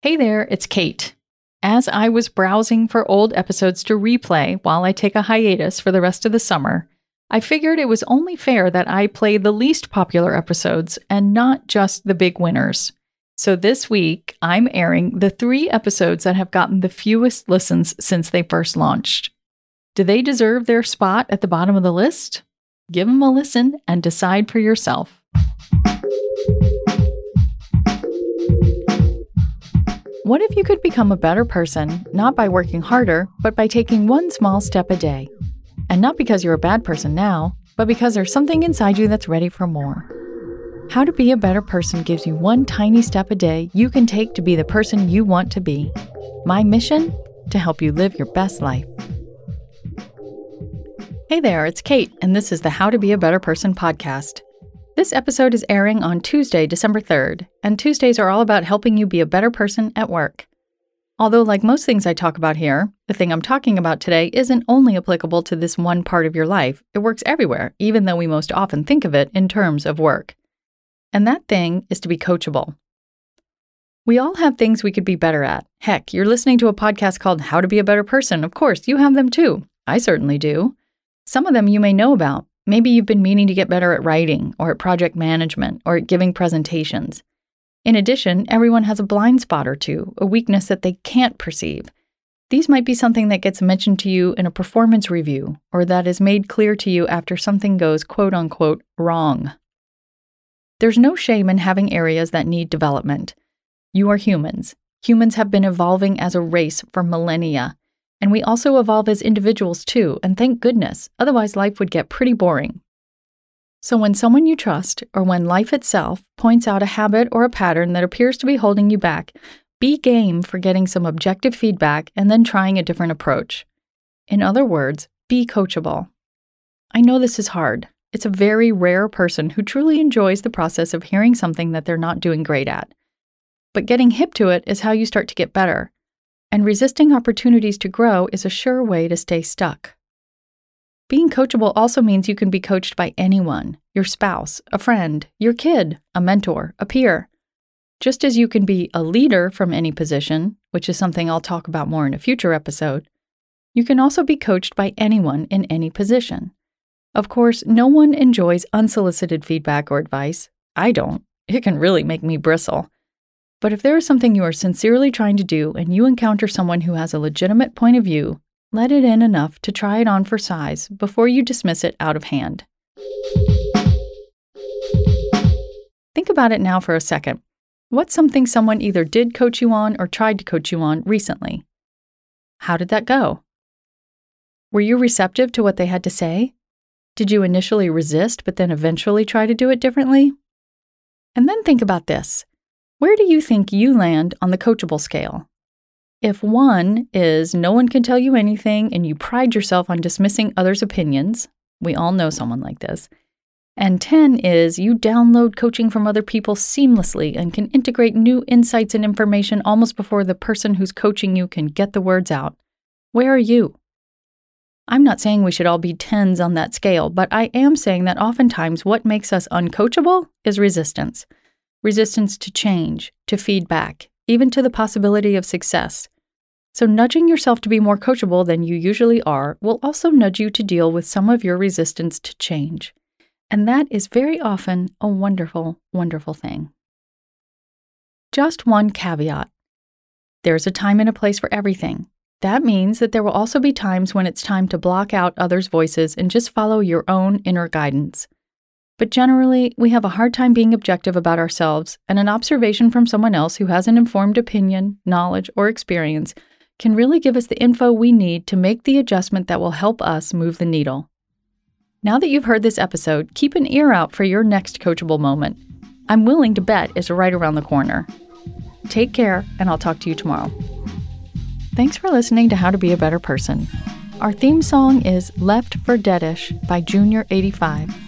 Hey there, it's Kate. As I was browsing for old episodes to replay while I take a hiatus for the rest of the summer, I figured it was only fair that I play the least popular episodes and not just the big winners. So this week, I'm airing the three episodes that have gotten the fewest listens since they first launched. Do they deserve their spot at the bottom of the list? Give them a listen and decide for yourself. What if you could become a better person, not by working harder, but by taking one small step a day? And not because you're a bad person now, but because there's something inside you that's ready for more. How to Be a Better Person gives you one tiny step a day you can take to be the person you want to be. My mission? To help you live your best life. Hey there, it's Kate, and this is the How to Be a Better Person podcast. This episode is airing on Tuesday, December 3rd, and Tuesdays are all about helping you be a better person at work. Although, like most things I talk about here, the thing I'm talking about today isn't only applicable to this one part of your life, it works everywhere, even though we most often think of it in terms of work. And that thing is to be coachable. We all have things we could be better at. Heck, you're listening to a podcast called How to Be a Better Person. Of course, you have them too. I certainly do. Some of them you may know about, Maybe you've been meaning to get better at writing, or at project management, or at giving presentations. In addition, everyone has a blind spot or two, a weakness that they can't perceive. These might be something that gets mentioned to you in a performance review, or that is made clear to you after something goes quote unquote wrong. There's no shame in having areas that need development. You are humans. Humans have been evolving as a race for millennia, and we also evolve as individuals too, and thank goodness, otherwise, life would get pretty boring. So, when someone you trust, or when life itself, points out a habit or a pattern that appears to be holding you back, be game for getting some objective feedback and then trying a different approach. In other words, be coachable. I know this is hard. It's a very rare person who truly enjoys the process of hearing something that they're not doing great at. But getting hip to it is how you start to get better and resisting opportunities to grow is a sure way to stay stuck. Being coachable also means you can be coached by anyone your spouse, a friend, your kid, a mentor, a peer. Just as you can be a leader from any position, which is something I'll talk about more in a future episode, you can also be coached by anyone in any position. Of course, no one enjoys unsolicited feedback or advice. I don't. It can really make me bristle. But if there is something you are sincerely trying to do and you encounter someone who has a legitimate point of view, let it in enough to try it on for size before you dismiss it out of hand. Think about it now for a second. What's something someone either did coach you on or tried to coach you on recently? How did that go? Were you receptive to what they had to say? Did you initially resist but then eventually try to do it differently? And then think about this where do you think you land on the coachable scale? If one is no one can tell you anything and you pride yourself on dismissing others' opinions, we all know someone like this. And 10 is you download coaching from other people seamlessly and can integrate new insights and information almost before the person who's coaching you can get the words out. Where are you? I'm not saying we should all be 10s on that scale, but I am saying that oftentimes what makes us uncoachable is resistance resistance to change, to feedback, even to the possibility of success. So, nudging yourself to be more coachable than you usually are will also nudge you to deal with some of your resistance to change. And that is very often a wonderful, wonderful thing. Just one caveat there's a time and a place for everything. That means that there will also be times when it's time to block out others' voices and just follow your own inner guidance. But generally, we have a hard time being objective about ourselves, and an observation from someone else who has an informed opinion, knowledge, or experience can really give us the info we need to make the adjustment that will help us move the needle. Now that you've heard this episode, keep an ear out for your next coachable moment. I'm willing to bet it's right around the corner. Take care, and I'll talk to you tomorrow. Thanks for listening to How to Be a Better Person. Our theme song is Left for Deadish by Junior85.